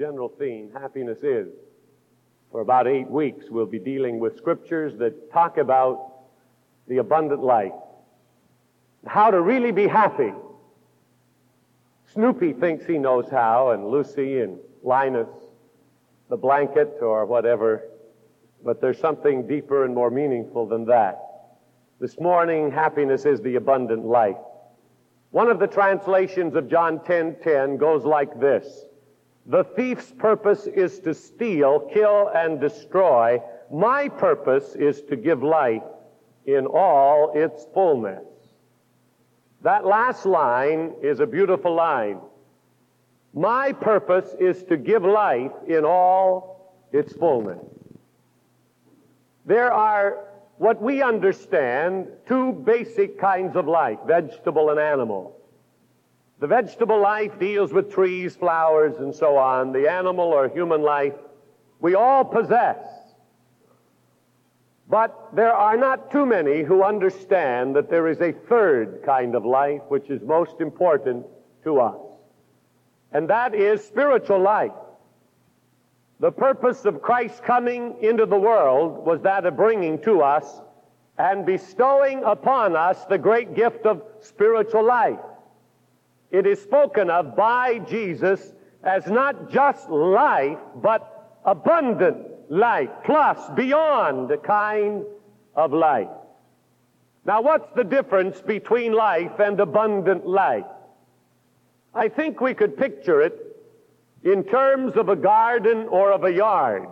general theme, happiness is. For about eight weeks, we'll be dealing with scriptures that talk about the abundant life. How to really be happy. Snoopy thinks he knows how, and Lucy and Linus, the blanket or whatever, but there's something deeper and more meaningful than that. This morning, happiness is the abundant life. One of the translations of John 10:10 10, 10 goes like this: The thief's purpose is to steal, kill, and destroy. My purpose is to give life in all its fullness. That last line is a beautiful line. My purpose is to give life in all its fullness. There are what we understand two basic kinds of life, vegetable and animal. The vegetable life deals with trees, flowers, and so on. The animal or human life we all possess. But there are not too many who understand that there is a third kind of life which is most important to us. And that is spiritual life. The purpose of Christ's coming into the world was that of bringing to us and bestowing upon us the great gift of spiritual life. It is spoken of by Jesus as not just life, but abundant life, plus beyond the kind of life. Now, what's the difference between life and abundant life? I think we could picture it in terms of a garden or of a yard.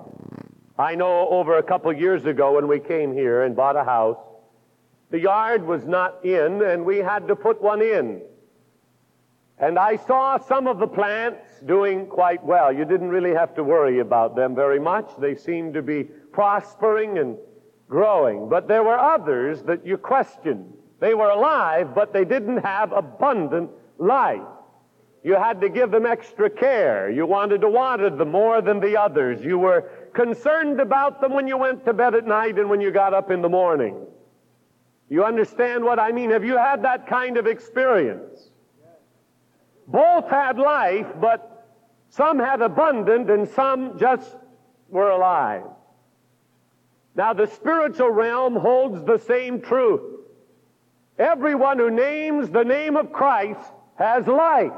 I know over a couple years ago when we came here and bought a house, the yard was not in and we had to put one in. And I saw some of the plants doing quite well. You didn't really have to worry about them very much. They seemed to be prospering and growing. But there were others that you questioned. They were alive, but they didn't have abundant life. You had to give them extra care. You wanted to water them more than the others. You were concerned about them when you went to bed at night and when you got up in the morning. You understand what I mean? Have you had that kind of experience? Both had life, but some had abundant and some just were alive. Now, the spiritual realm holds the same truth. Everyone who names the name of Christ has life.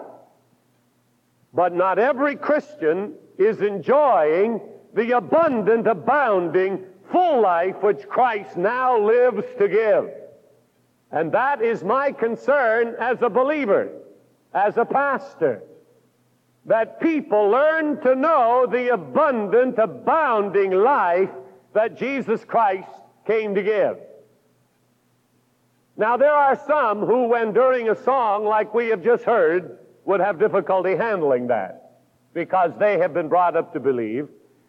But not every Christian is enjoying the abundant, abounding, full life which Christ now lives to give. And that is my concern as a believer as a pastor that people learn to know the abundant, abounding life that Jesus Christ came to give. Now, there are some who, when during a song like we have just heard, would have difficulty handling that because they have been brought up to believe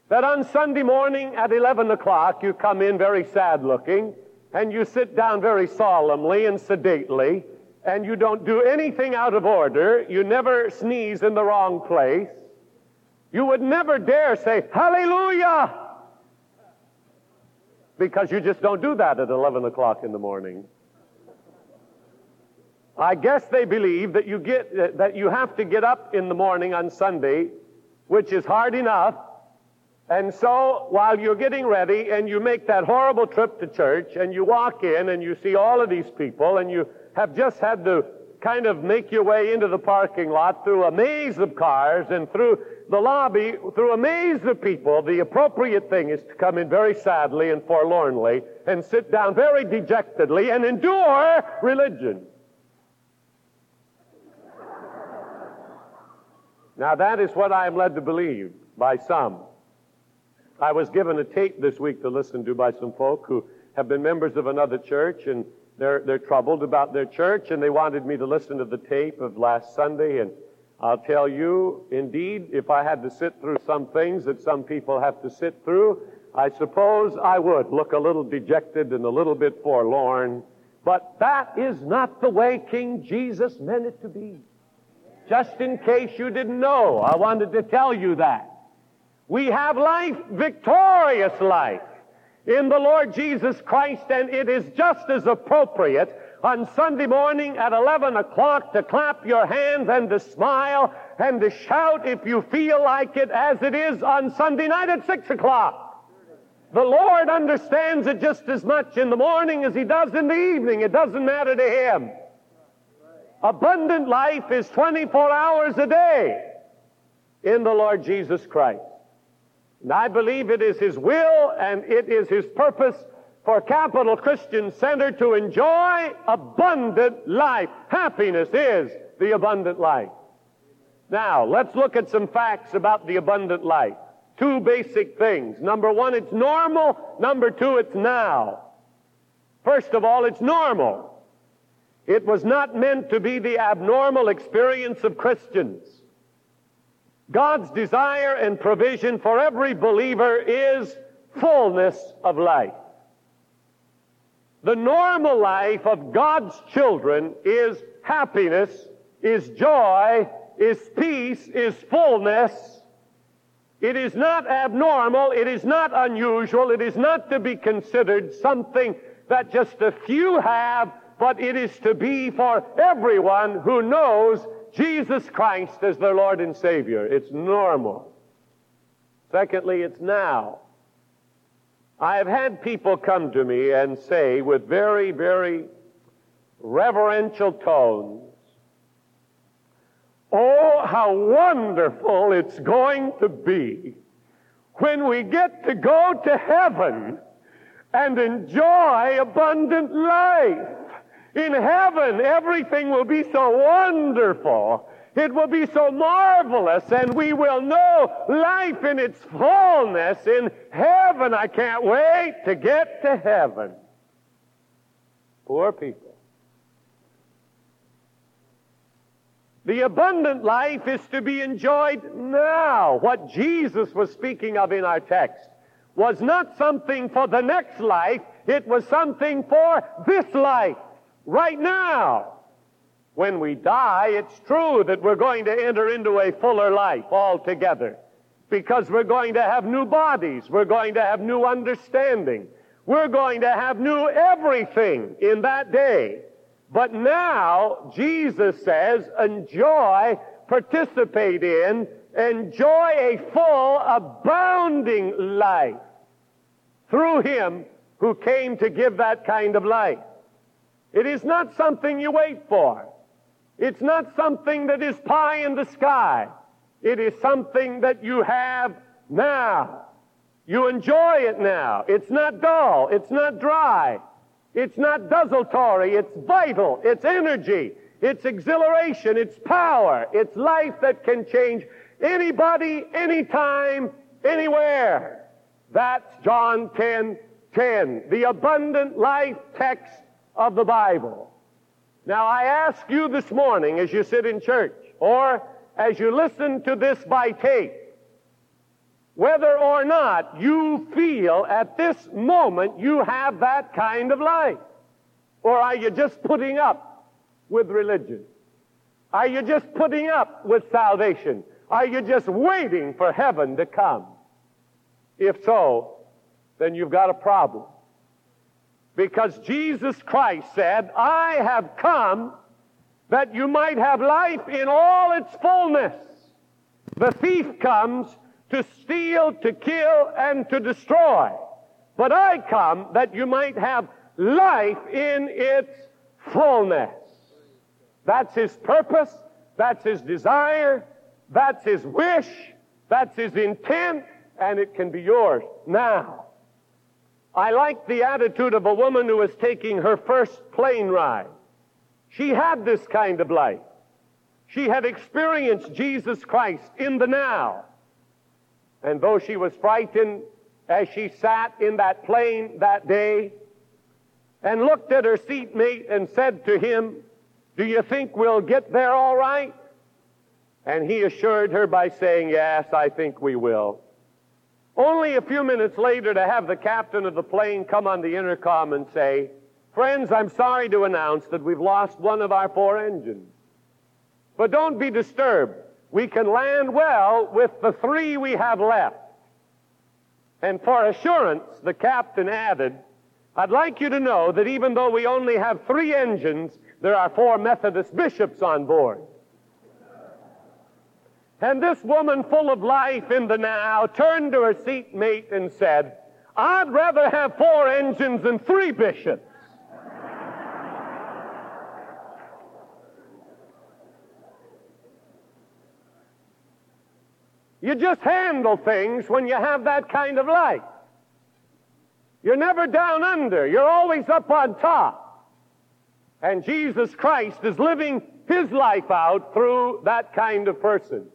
that on Sunday morning at 11 o'clock you come in very sad looking and you sit down very solemnly and sedately and you don't do anything out of order, you never sneeze in the wrong place, you would never dare say, Hallelujah! Because you just don't do that at 11 o'clock in the morning. I guess they believe that you get uh, that you have to get up in the morning on Sunday, which is hard enough. And so while you're getting ready and you make that horrible trip to church and you walk in and you see all of these people and you have just had to kind of make your way into the parking lot through a maze of cars and through the lobby, through a maze of people, the appropriate thing is to come in very sadly and forlornly and sit down very dejectedly and endure religion. Now, that is what I am led to believe by some. I was given a tape this week to listen to by some folk who have been members of another church, and they're, they're troubled about their church, and they wanted me to listen to the tape of last Sunday. And I'll tell you, indeed, if I had to sit through some things that some people have to sit through, I suppose I would look a little dejected and a little bit forlorn. But that is not the way King Jesus meant it to be. Just in case you didn't know, I wanted to tell you that. We have life, victorious life in the Lord Jesus Christ, and it is just as appropriate on Sunday morning at 11 o'clock to clap your hands and to smile and to shout if you feel like it as it is on Sunday night at 6 o'clock. The Lord understands it just as much in the morning as He does in the evening. It doesn't matter to Him. Abundant life is 24 hours a day in the Lord Jesus Christ. And I believe it is His will and it is His purpose for Capital Christian Center to enjoy abundant life. Happiness is the abundant life. Now, let's look at some facts about the abundant life. Two basic things. Number one, it's normal. Number two, it's now. First of all, it's normal. It was not meant to be the abnormal experience of Christians. God's desire and provision for every believer is fullness of life. The normal life of God's children is happiness, is joy, is peace, is fullness. It is not abnormal, it is not unusual, it is not to be considered something that just a few have, but it is to be for everyone who knows Jesus Christ as their Lord and Savior. It's normal. Secondly, it's now. I have had people come to me and say with very, very reverential tones, Oh, how wonderful it's going to be when we get to go to heaven and enjoy abundant life. In heaven, everything will be so wonderful. It will be so marvelous, and we will know life in its fullness in heaven. I can't wait to get to heaven. Poor people. The abundant life is to be enjoyed now. What Jesus was speaking of in our text was not something for the next life, it was something for this life, right now. When we die, it's true that we're going to enter into a fuller life altogether because we're going to have new bodies. We're going to have new understanding. We're going to have new everything in that day. But now, Jesus says, enjoy, participate in, enjoy a full, abounding life through Him who came to give that kind of life. It is not something you wait for. It's not something that is pie in the sky. It is something that you have now. You enjoy it now. It's not dull. It's not dry. It's not desultory. It's vital. It's energy. It's exhilaration. It's power. It's life that can change anybody, anytime, anywhere. That's John 10 10, the abundant life text of the Bible. Now, I ask you this morning as you sit in church or as you listen to this by tape, whether or not you feel at this moment you have that kind of life. Or are you just putting up with religion? Are you just putting up with salvation? Are you just waiting for heaven to come? If so, then you've got a problem. Because Jesus Christ said, I have come that you might have life in all its fullness. The thief comes to steal, to kill, and to destroy. But I come that you might have life in its fullness. That's his purpose. That's his desire. That's his wish. That's his intent. And it can be yours now. I like the attitude of a woman who was taking her first plane ride. She had this kind of life. She had experienced Jesus Christ in the now. And though she was frightened as she sat in that plane that day and looked at her seatmate and said to him, Do you think we'll get there all right? And he assured her by saying, Yes, I think we will. Only a few minutes later to have the captain of the plane come on the intercom and say, Friends, I'm sorry to announce that we've lost one of our four engines. But don't be disturbed. We can land well with the three we have left. And for assurance, the captain added, I'd like you to know that even though we only have three engines, there are four Methodist bishops on board. And this woman, full of life in the now, turned to her seatmate and said, I'd rather have four engines than three bishops. You just handle things when you have that kind of life. You're never down under. You're always up on top. And Jesus Christ is living his life out through that kind of person.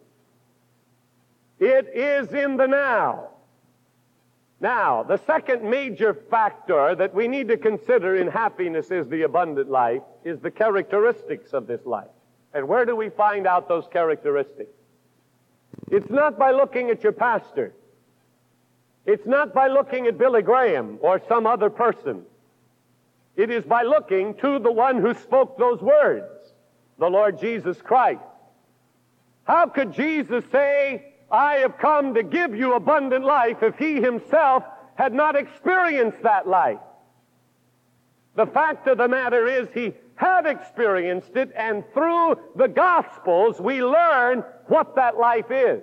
It is in the now. Now, the second major factor that we need to consider in happiness is the abundant life, is the characteristics of this life. And where do we find out those characteristics? It's not by looking at your pastor. It's not by looking at Billy Graham or some other person. It is by looking to the one who spoke those words, the Lord Jesus Christ. How could Jesus say, I have come to give you abundant life if he himself had not experienced that life? The fact of the matter is he had experienced it, and through the Gospels we learn what that life is.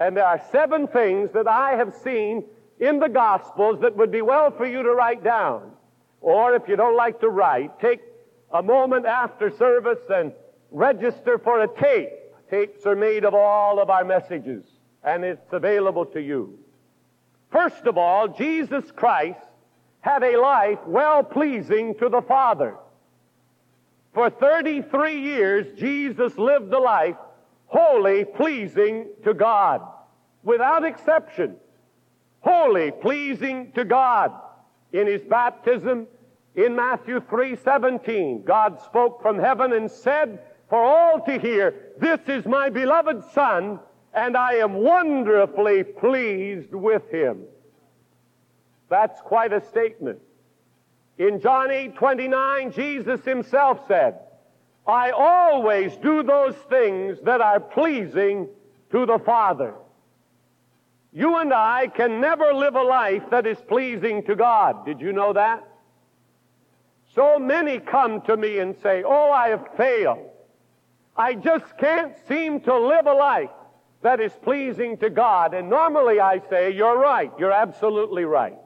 And there are seven things that I have seen in the Gospels that would be well for you to write down. Or if you don't like to write, take a moment after service and register for a tape. Tapes are made of all of our messages, and it's available to you. First of all, Jesus Christ had a life well pleasing to the Father. For 33 years, Jesus lived a life wholly pleasing to God, without exception. Wholly pleasing to God. In his baptism, in Matthew 3:17, God spoke from heaven and said for all to hear, "This is my beloved son, and I am wonderfully pleased with him." That's quite a statement. In John 8:29, Jesus himself said, I always do those things that are pleasing to the Father. You and I can never live a life that is pleasing to God. Did you know that? So many come to me and say, Oh, I have failed. I just can't seem to live a life that is pleasing to God. And normally I say, You're right. You're absolutely right.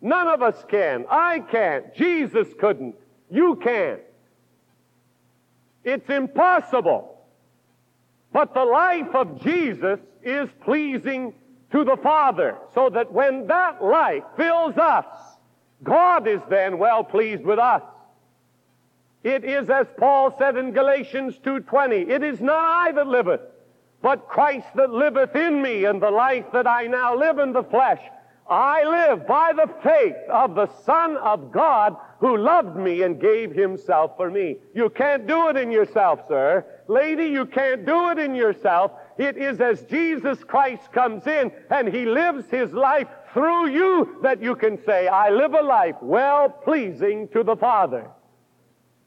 None of us can. I can't. Jesus couldn't. You can't. It's impossible. But the life of Jesus is pleasing to the Father, so that when that life fills us, God is then well pleased with us. It is as Paul said in Galatians 2:20, it is not I that liveth, but Christ that liveth in me, and the life that I now live in the flesh, I live by the faith of the Son of God who loved me and gave himself for me. You can't do it in yourself, sir. Lady, you can't do it in yourself. It is as Jesus Christ comes in and he lives his life through you that you can say, I live a life well pleasing to the Father.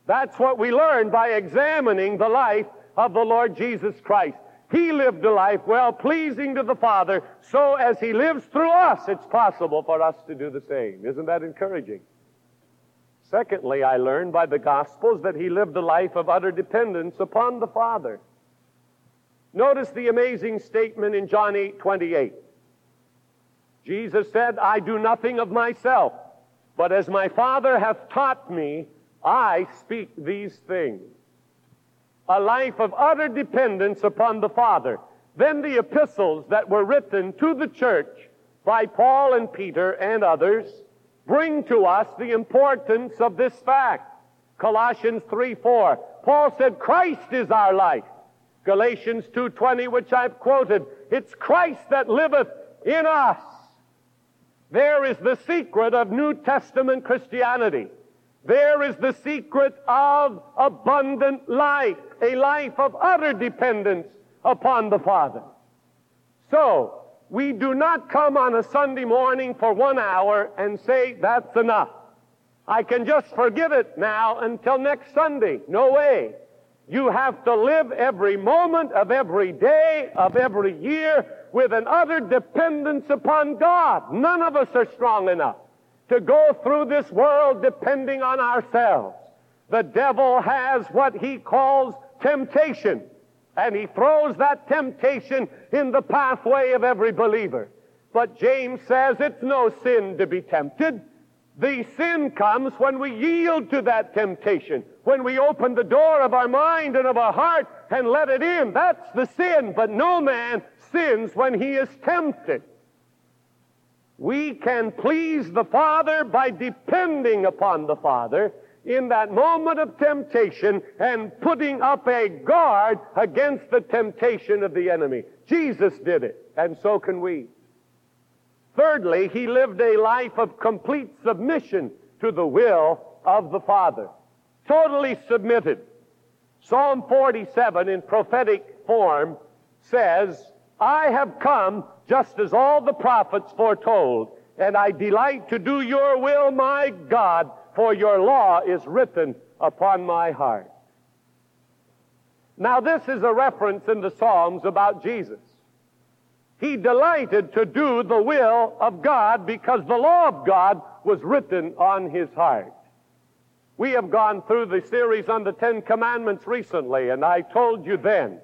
That's what we learn by examining the life of the Lord Jesus Christ. He lived a life well pleasing to the Father, so as He lives through us, it's possible for us to do the same. Isn't that encouraging? Secondly, I learned by the Gospels that he lived a life of utter dependence upon the Father. Notice the amazing statement in John 8 28. Jesus said, I do nothing of myself, but as my Father hath taught me, I speak these things. A life of utter dependence upon the Father. Then the epistles that were written to the church by Paul and Peter and others bring to us the importance of this fact. Colossians 3 4. Paul said, Christ is our life. Galatians 2.20, which I've quoted, it's Christ that liveth in us. There is the secret of New Testament Christianity. There is the secret of abundant life, a life of utter dependence upon the Father. So, we do not come on a Sunday morning for one hour and say, that's enough. I can just forgive it now until next Sunday. No way. You have to live every moment of every day of every year with an utter dependence upon God. None of us are strong enough. To go through this world depending on ourselves. The devil has what he calls temptation, and he throws that temptation in the pathway of every believer. But James says it's no sin to be tempted. The sin comes when we yield to that temptation, when we open the door of our mind and of our heart and let it in. That's the sin. But no man sins when he is tempted. We can please the Father by depending upon the Father in that moment of temptation and putting up a guard against the temptation of the enemy. Jesus did it, and so can we. Thirdly, he lived a life of complete submission to the will of the Father. Totally submitted. Psalm 47 in prophetic form says, I have come just as all the prophets foretold, and I delight to do your will, my God, for your law is written upon my heart. Now, this is a reference in the Psalms about Jesus. He delighted to do the will of God because the law of God was written on his heart. We have gone through the series on the Ten Commandments recently, and I told you then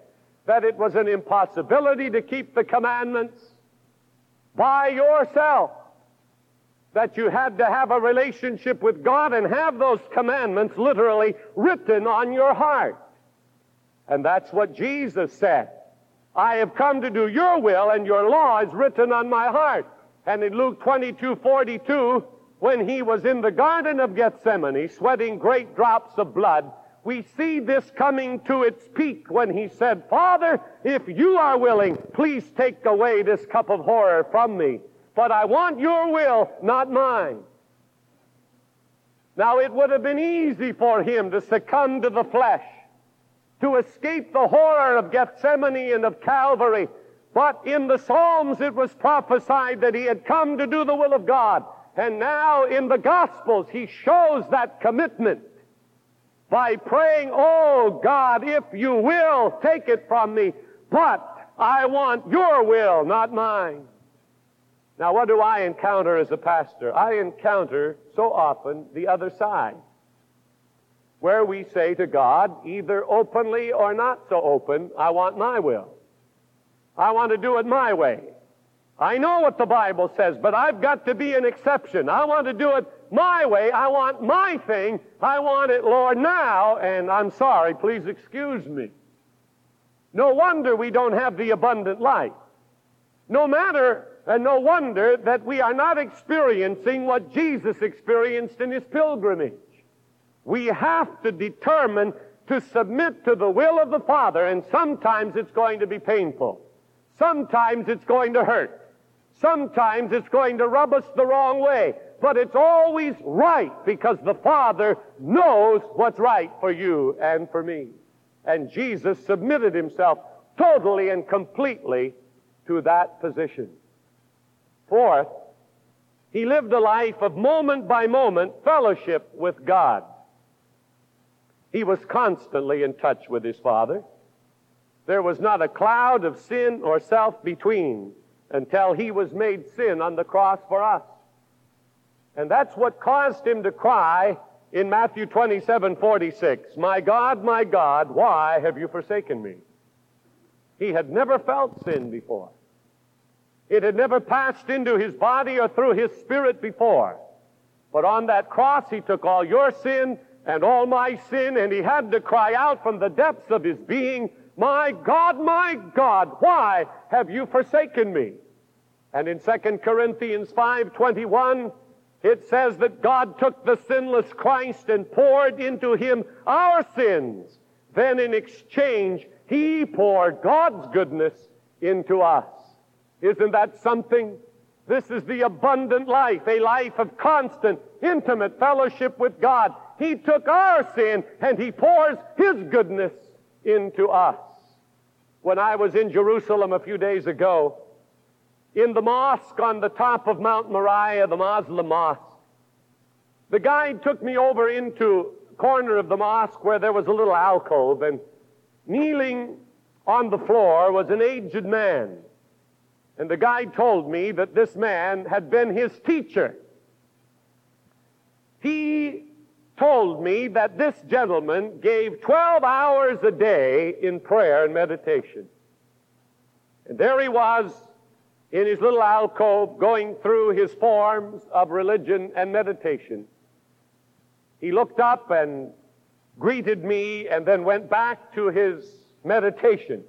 that it was an impossibility to keep the commandments by yourself. That you had to have a relationship with God and have those commandments literally written on your heart. And that's what Jesus said. I have come to do your will, and your law is written on my heart. And in Luke 22 42, when he was in the Garden of Gethsemane, sweating great drops of blood, we see this coming to its peak when he said, Father, if you are willing, please take away this cup of horror from me. But I want your will, not mine. Now, it would have been easy for him to succumb to the flesh to escape the horror of Gethsemane and of Calvary. But in the Psalms it was prophesied that he had come to do the will of God. And now in the Gospels he shows that commitment by praying, Oh God, if you will, take it from me, but I want your will, not mine. Now what do I encounter as a pastor? I encounter so often the other side where we say to God, either openly or not so open, I want my will. I want to do it my way. I know what the Bible says, but I've got to be an exception. I want to do it my way. I want my thing. I want it, Lord, now. And I'm sorry, please excuse me. No wonder we don't have the abundant life. No matter and no wonder that we are not experiencing what Jesus experienced in his pilgrimage. We have to determine to submit to the will of the Father, and sometimes it's going to be painful. Sometimes it's going to hurt. Sometimes it's going to rub us the wrong way. But it's always right because the Father knows what's right for you and for me. And Jesus submitted himself totally and completely to that position. Fourth, he lived a life of moment by moment fellowship with God. He was constantly in touch with his Father. There was not a cloud of sin or self between until he was made sin on the cross for us. And that's what caused him to cry in Matthew 27 46, My God, my God, why have you forsaken me? He had never felt sin before. It had never passed into his body or through his spirit before. But on that cross, he took all your sin and all my sin, and he had to cry out from the depths of his being, My God, my God, why have you forsaken me? And in 2 Corinthians 5:21, it says that God took the sinless Christ and poured into him our sins. Then in exchange, he poured God's goodness into us. Isn't that something? This is the abundant life, a life of constant, intimate fellowship with God. He took our sin and He pours His goodness into us. When I was in Jerusalem a few days ago, in the mosque on the top of Mount Moriah, the Muslim mosque, the guide took me over into a corner of the mosque where there was a little alcove, and kneeling on the floor was an aged man. And the guide told me that this man had been his teacher. he told me that this gentleman gave 12 hours a day in prayer and meditation. And there he was in his little alcove going through his forms of religion and meditation. He looked up and greeted me and then went back to his meditation.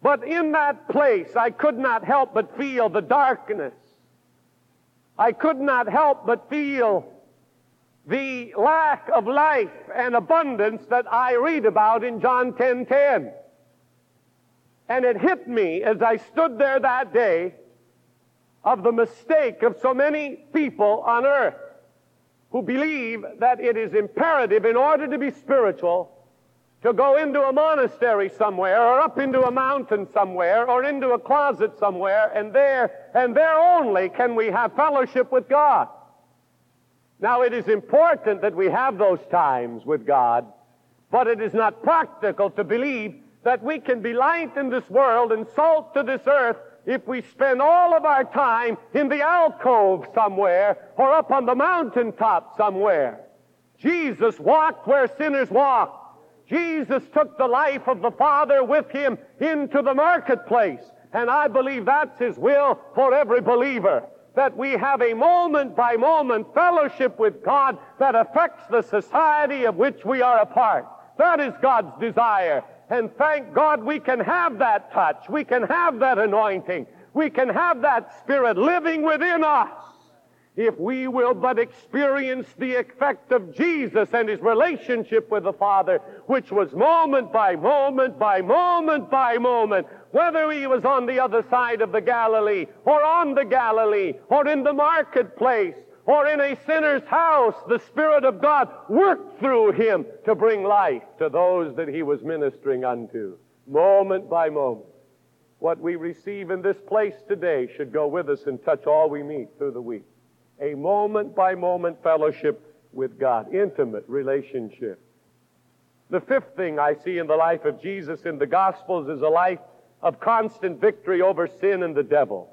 But in that place, I could not help but feel the darkness. I could not help but feel the lack of life and abundance that I read about in John 10:10. 10, 10. And it hit me as I stood there that day of the mistake of so many people on earth who believe that it is imperative in order to be spiritual to go into a monastery somewhere or up into a mountain somewhere or into a closet somewhere and there and there only can we have fellowship with God. Now it is important that we have those times with God, but it is not practical to believe that we can be light in this world and salt to this earth if we spend all of our time in the alcove somewhere or up on the mountaintop somewhere. Jesus walked where sinners walk. Jesus took the life of the Father with him into the marketplace. And I believe that's his will for every believer. That we have a moment by moment fellowship with God that affects the society of which we are a part. That is God's desire. And thank God we can have that touch. We can have that anointing. We can have that Spirit living within us if we will but experience the effect of Jesus and his relationship with the Father, which was moment by moment by moment by moment, whether he was on the other side of the Galilee, or on the Galilee, or in the marketplace, or in a sinner's house, the Spirit of God worked through him to bring life to those that he was ministering unto, moment by moment. What we receive in this place today should go with us and touch all we meet through the week. A moment by moment fellowship with God, intimate relationship. The fifth thing I see in the life of Jesus in the Gospels is a life of constant victory over sin and the devil.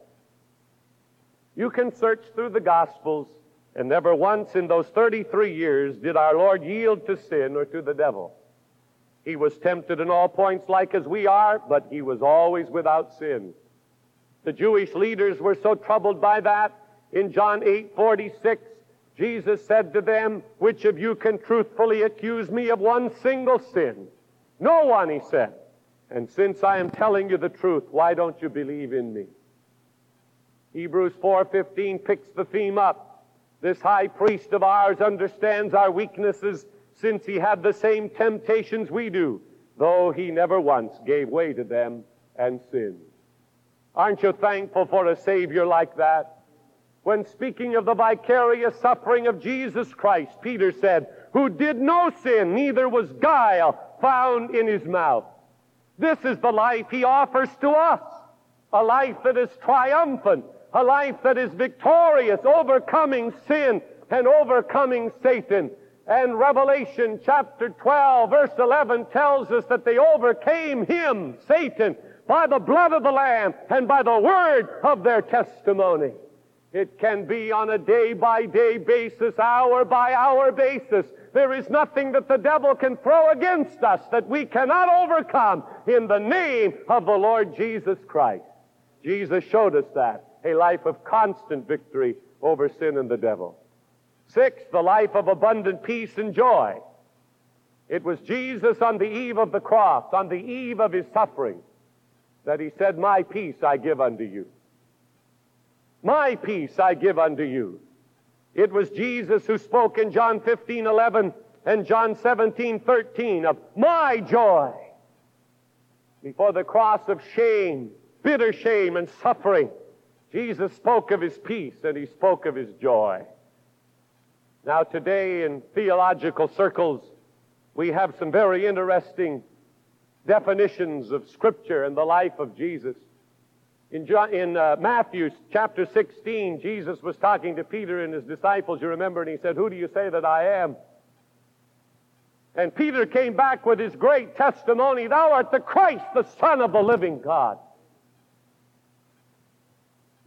You can search through the Gospels and never once in those 33 years did our Lord yield to sin or to the devil. He was tempted in all points like as we are, but he was always without sin. The Jewish leaders were so troubled by that. In John 8 46, Jesus said to them, Which of you can truthfully accuse me of one single sin? No one, he said. And since I am telling you the truth, why don't you believe in me? Hebrews 4:15 picks the theme up. This high priest of ours understands our weaknesses since he had the same temptations we do, though he never once gave way to them and sinned. Aren't you thankful for a Savior like that? When speaking of the vicarious suffering of Jesus Christ, Peter said, who did no sin, neither was guile found in his mouth. This is the life he offers to us, a life that is triumphant, a life that is victorious, overcoming sin and overcoming Satan. And Revelation chapter 12 verse 11 tells us that they overcame him, Satan, by the blood of the Lamb and by the word of their testimony. It can be on a day by day basis, hour by hour basis. There is nothing that the devil can throw against us that we cannot overcome in the name of the Lord Jesus Christ. Jesus showed us that a life of constant victory over sin and the devil. Six, the life of abundant peace and joy. It was Jesus on the eve of the cross, on the eve of his suffering, that he said, My peace I give unto you. My peace I give unto you. It was Jesus who spoke in John 15, 11 and John 17, 13 of my joy before the cross of shame, bitter shame and suffering. Jesus spoke of his peace and he spoke of his joy. Now, today in theological circles, we have some very interesting definitions of Scripture and the life of Jesus. In, John, in uh, Matthew chapter 16, Jesus was talking to Peter and his disciples, you remember, and he said, Who do you say that I am? And Peter came back with his great testimony, Thou art the Christ, the Son of the living God.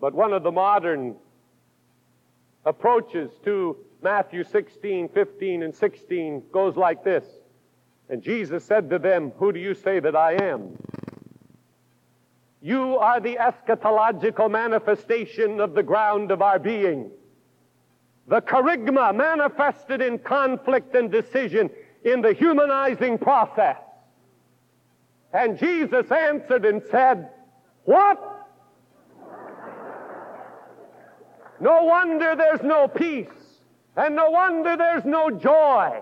But one of the modern approaches to Matthew 16, 15, and 16 goes like this. And Jesus said to them, Who do you say that I am? You are the eschatological manifestation of the ground of our being. The kerygma manifested in conflict and decision in the humanizing process. And Jesus answered and said, What? No wonder there's no peace, and no wonder there's no joy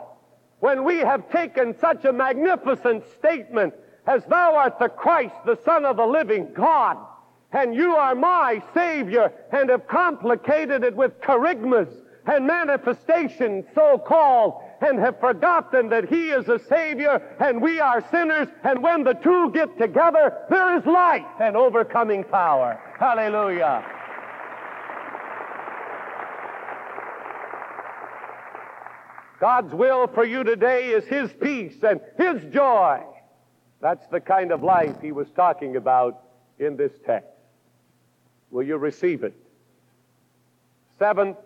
when we have taken such a magnificent statement as Thou art the Christ, the Son of the living God, and you are my Savior, and have complicated it with kerygmas and manifestations so called, and have forgotten that He is a Savior and we are sinners, and when the two get together, there is light and overcoming power. Hallelujah. God's will for you today is His peace and His joy. That's the kind of life He was talking about in this text. Will you receive it? Seventh,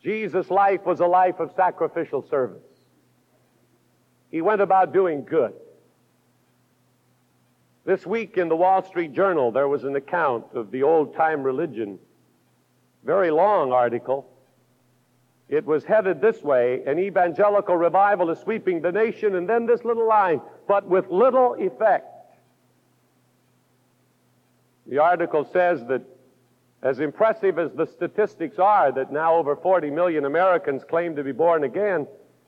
Jesus' life was a life of sacrificial service. He went about doing good. This week in the Wall Street Journal, there was an account of the old time religion. Very long article. It was headed this way an evangelical revival is sweeping the nation, and then this little line, but with little effect. The article says that as impressive as the statistics are, that now over 40 million Americans claim to be born again,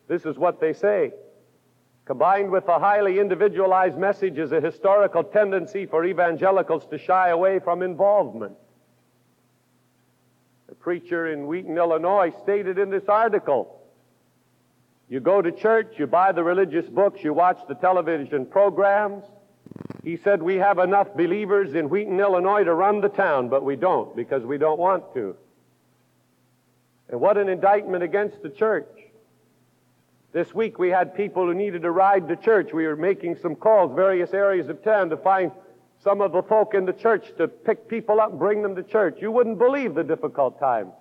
this is what they say. Combined with the highly individualized message is a historical tendency for evangelicals to shy away from involvement. Preacher in Wheaton, Illinois stated in this article you go to church, you buy the religious books, you watch the television programs. He said, We have enough believers in Wheaton, Illinois to run the town, but we don't because we don't want to. And what an indictment against the church. This week we had people who needed a ride to church. We were making some calls, various areas of town, to find some of the folk in the church to pick people up and bring them to church. You wouldn't believe the difficult times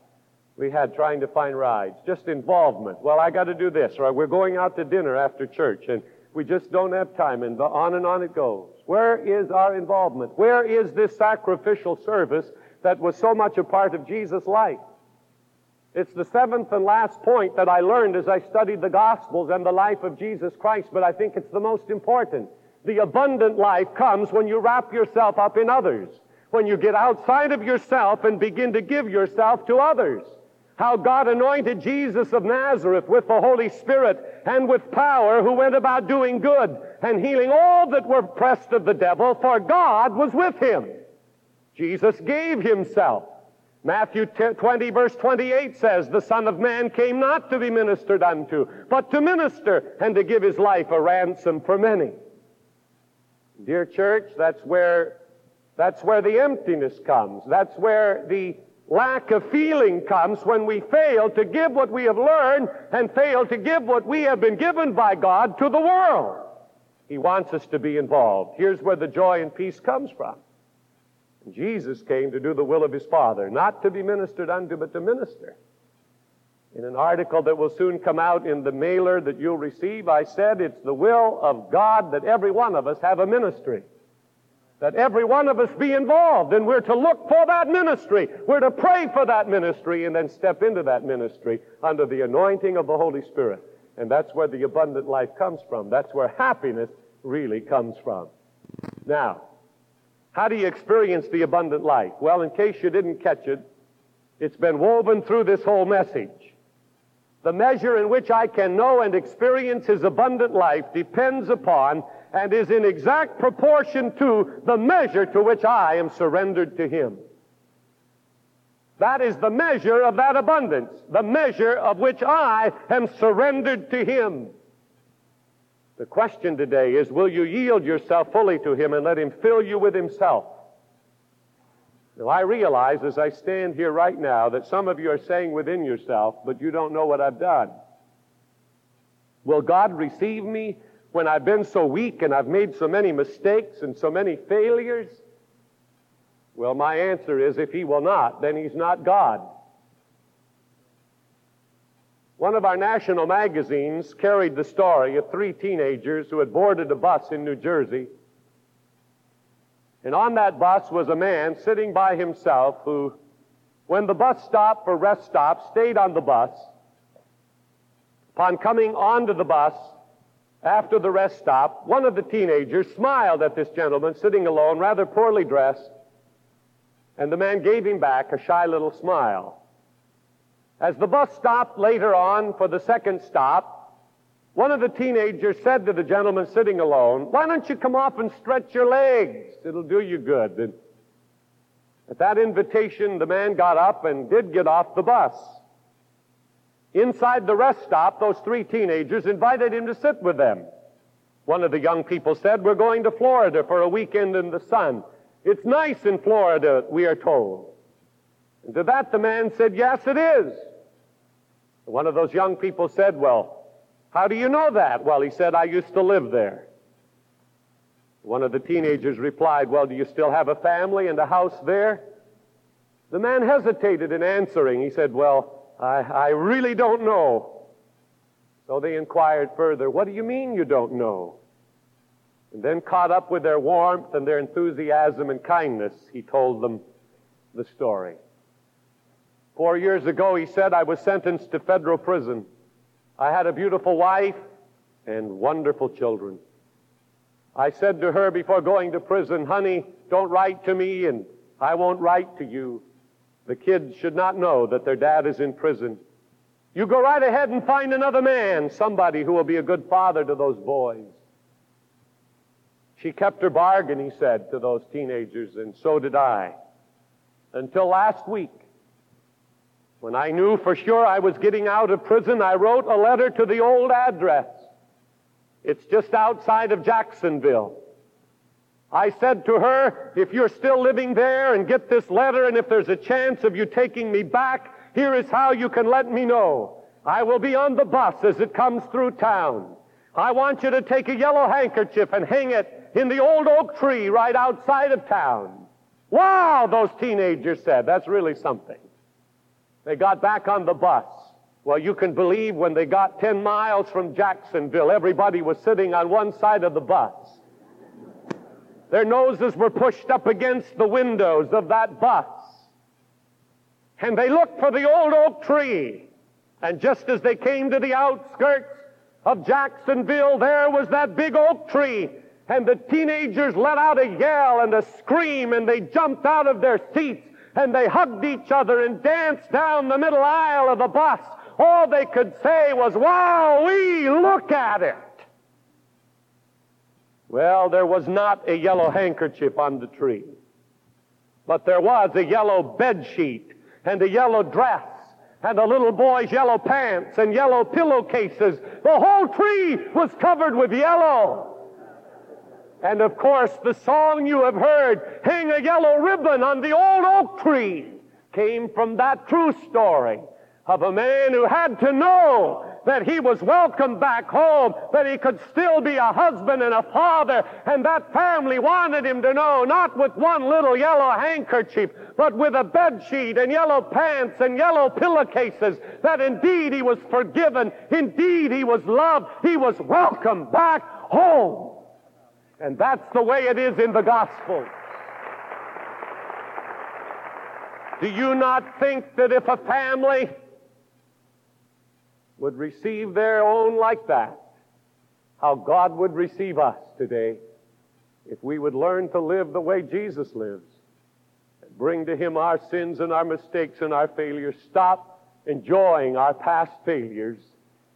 we had trying to find rides. Just involvement. Well, I got to do this, or we're going out to dinner after church, and we just don't have time, and on and on it goes. Where is our involvement? Where is this sacrificial service that was so much a part of Jesus' life? It's the seventh and last point that I learned as I studied the Gospels and the life of Jesus Christ, but I think it's the most important. The abundant life comes when you wrap yourself up in others, when you get outside of yourself and begin to give yourself to others. How God anointed Jesus of Nazareth with the Holy Spirit and with power, who went about doing good and healing all that were oppressed of the devil, for God was with him. Jesus gave himself. Matthew 20, verse 28 says, The Son of Man came not to be ministered unto, but to minister and to give his life a ransom for many. Dear church, that's where, that's where the emptiness comes. That's where the lack of feeling comes when we fail to give what we have learned and fail to give what we have been given by God to the world. He wants us to be involved. Here's where the joy and peace comes from. Jesus came to do the will of his Father, not to be ministered unto, but to minister. In an article that will soon come out in the mailer that you'll receive, I said it's the will of God that every one of us have a ministry. That every one of us be involved, and we're to look for that ministry. We're to pray for that ministry and then step into that ministry under the anointing of the Holy Spirit. And that's where the abundant life comes from. That's where happiness really comes from. Now, how do you experience the abundant life? Well, in case you didn't catch it, it's been woven through this whole message. The measure in which I can know and experience His abundant life depends upon and is in exact proportion to the measure to which I am surrendered to Him. That is the measure of that abundance, the measure of which I am surrendered to Him. The question today is will you yield yourself fully to Him and let Him fill you with Himself? Now, I realize as I stand here right now that some of you are saying within yourself, but you don't know what I've done. Will God receive me when I've been so weak and I've made so many mistakes and so many failures? Well, my answer is if He will not, then He's not God. One of our national magazines carried the story of three teenagers who had boarded a bus in New Jersey. And on that bus was a man sitting by himself who, when the bus stopped for rest stop, stayed on the bus. Upon coming onto the bus after the rest stop, one of the teenagers smiled at this gentleman sitting alone, rather poorly dressed, and the man gave him back a shy little smile. As the bus stopped later on for the second stop, one of the teenagers said to the gentleman sitting alone, Why don't you come off and stretch your legs? It'll do you good. And at that invitation, the man got up and did get off the bus. Inside the rest stop, those three teenagers invited him to sit with them. One of the young people said, We're going to Florida for a weekend in the sun. It's nice in Florida, we are told. And to that the man said, Yes, it is. One of those young people said, Well, how do you know that? Well, he said, I used to live there. One of the teenagers replied, Well, do you still have a family and a house there? The man hesitated in answering. He said, Well, I, I really don't know. So they inquired further, What do you mean you don't know? And then, caught up with their warmth and their enthusiasm and kindness, he told them the story. Four years ago, he said, I was sentenced to federal prison. I had a beautiful wife and wonderful children. I said to her before going to prison, honey, don't write to me and I won't write to you. The kids should not know that their dad is in prison. You go right ahead and find another man, somebody who will be a good father to those boys. She kept her bargain, he said to those teenagers, and so did I. Until last week, when I knew for sure I was getting out of prison, I wrote a letter to the old address. It's just outside of Jacksonville. I said to her, if you're still living there and get this letter, and if there's a chance of you taking me back, here is how you can let me know. I will be on the bus as it comes through town. I want you to take a yellow handkerchief and hang it in the old oak tree right outside of town. Wow, those teenagers said. That's really something. They got back on the bus. Well, you can believe when they got 10 miles from Jacksonville, everybody was sitting on one side of the bus. Their noses were pushed up against the windows of that bus. And they looked for the old oak tree. And just as they came to the outskirts of Jacksonville, there was that big oak tree. And the teenagers let out a yell and a scream and they jumped out of their seats and they hugged each other and danced down the middle aisle of the bus. All they could say was, wow, we look at it. Well, there was not a yellow handkerchief on the tree, but there was a yellow bed sheet and a yellow dress and a little boy's yellow pants and yellow pillowcases. The whole tree was covered with yellow. And of course, the song you have heard, Hang a Yellow Ribbon on the Old Oak Tree, came from that true story of a man who had to know that he was welcome back home, that he could still be a husband and a father, and that family wanted him to know, not with one little yellow handkerchief, but with a bed sheet and yellow pants and yellow pillowcases, that indeed he was forgiven, indeed he was loved, he was welcome back home. And that's the way it is in the gospel. Do you not think that if a family would receive their own like that, how God would receive us today if we would learn to live the way Jesus lives and bring to Him our sins and our mistakes and our failures, stop enjoying our past failures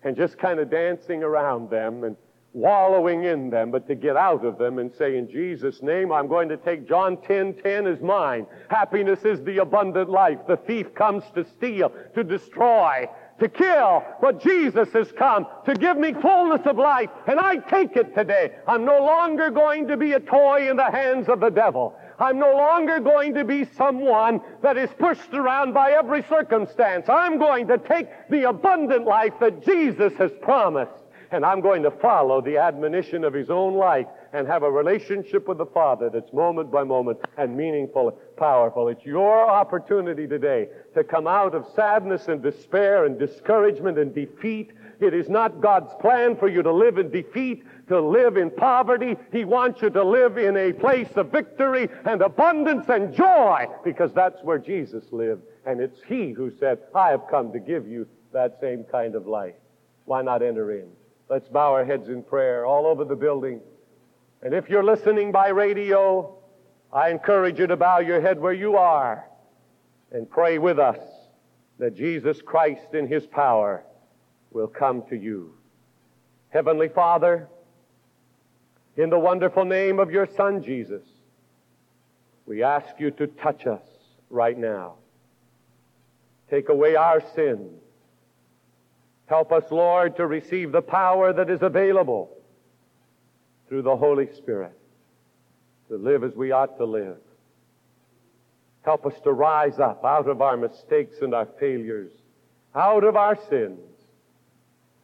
and just kind of dancing around them and wallowing in them, but to get out of them and say, in Jesus' name, I'm going to take John 10, 10 as mine. Happiness is the abundant life. The thief comes to steal, to destroy, to kill, but Jesus has come to give me fullness of life, and I take it today. I'm no longer going to be a toy in the hands of the devil. I'm no longer going to be someone that is pushed around by every circumstance. I'm going to take the abundant life that Jesus has promised and I'm going to follow the admonition of his own life and have a relationship with the Father that's moment by moment and meaningful, and powerful. It's your opportunity today to come out of sadness and despair and discouragement and defeat. It is not God's plan for you to live in defeat, to live in poverty. He wants you to live in a place of victory and abundance and joy because that's where Jesus lived. And it's He who said, I have come to give you that same kind of life. Why not enter in? Let's bow our heads in prayer all over the building. And if you're listening by radio, I encourage you to bow your head where you are and pray with us that Jesus Christ in His power will come to you. Heavenly Father, in the wonderful name of your Son Jesus, we ask you to touch us right now. Take away our sins. Help us, Lord, to receive the power that is available through the Holy Spirit to live as we ought to live. Help us to rise up out of our mistakes and our failures, out of our sins,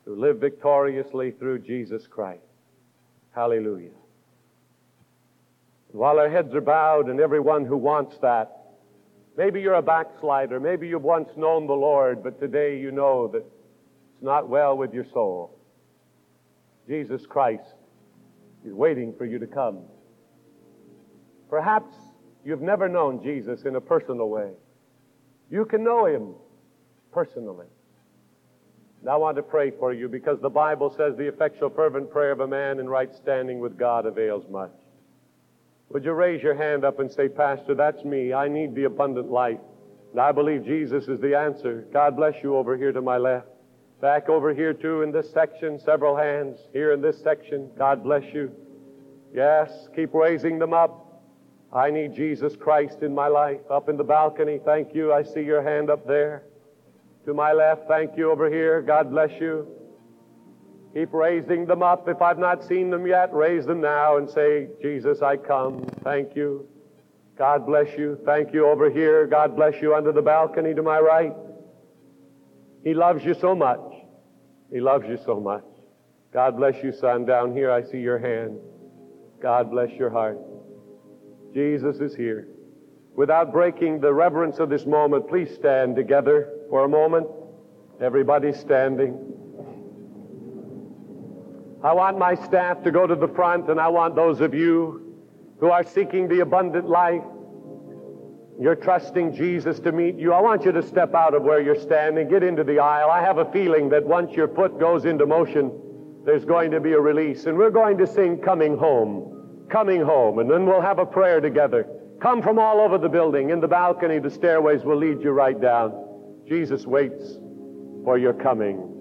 to live victoriously through Jesus Christ. Hallelujah. While our heads are bowed and everyone who wants that, maybe you're a backslider, maybe you've once known the Lord, but today you know that not well with your soul. Jesus Christ is waiting for you to come. Perhaps you've never known Jesus in a personal way. You can know him personally. And I want to pray for you because the Bible says the effectual, fervent prayer of a man in right standing with God avails much. Would you raise your hand up and say, Pastor, that's me. I need the abundant life. And I believe Jesus is the answer. God bless you over here to my left. Back over here, too, in this section, several hands. Here in this section, God bless you. Yes, keep raising them up. I need Jesus Christ in my life. Up in the balcony, thank you. I see your hand up there. To my left, thank you over here. God bless you. Keep raising them up. If I've not seen them yet, raise them now and say, Jesus, I come. Thank you. God bless you. Thank you over here. God bless you under the balcony to my right. He loves you so much. He loves you so much. God bless you, son. Down here, I see your hand. God bless your heart. Jesus is here. Without breaking the reverence of this moment, please stand together for a moment. Everybody standing. I want my staff to go to the front, and I want those of you who are seeking the abundant life you're trusting Jesus to meet you. I want you to step out of where you're standing, get into the aisle. I have a feeling that once your foot goes into motion, there's going to be a release. And we're going to sing Coming Home, Coming Home. And then we'll have a prayer together. Come from all over the building. In the balcony, the stairways will lead you right down. Jesus waits for your coming.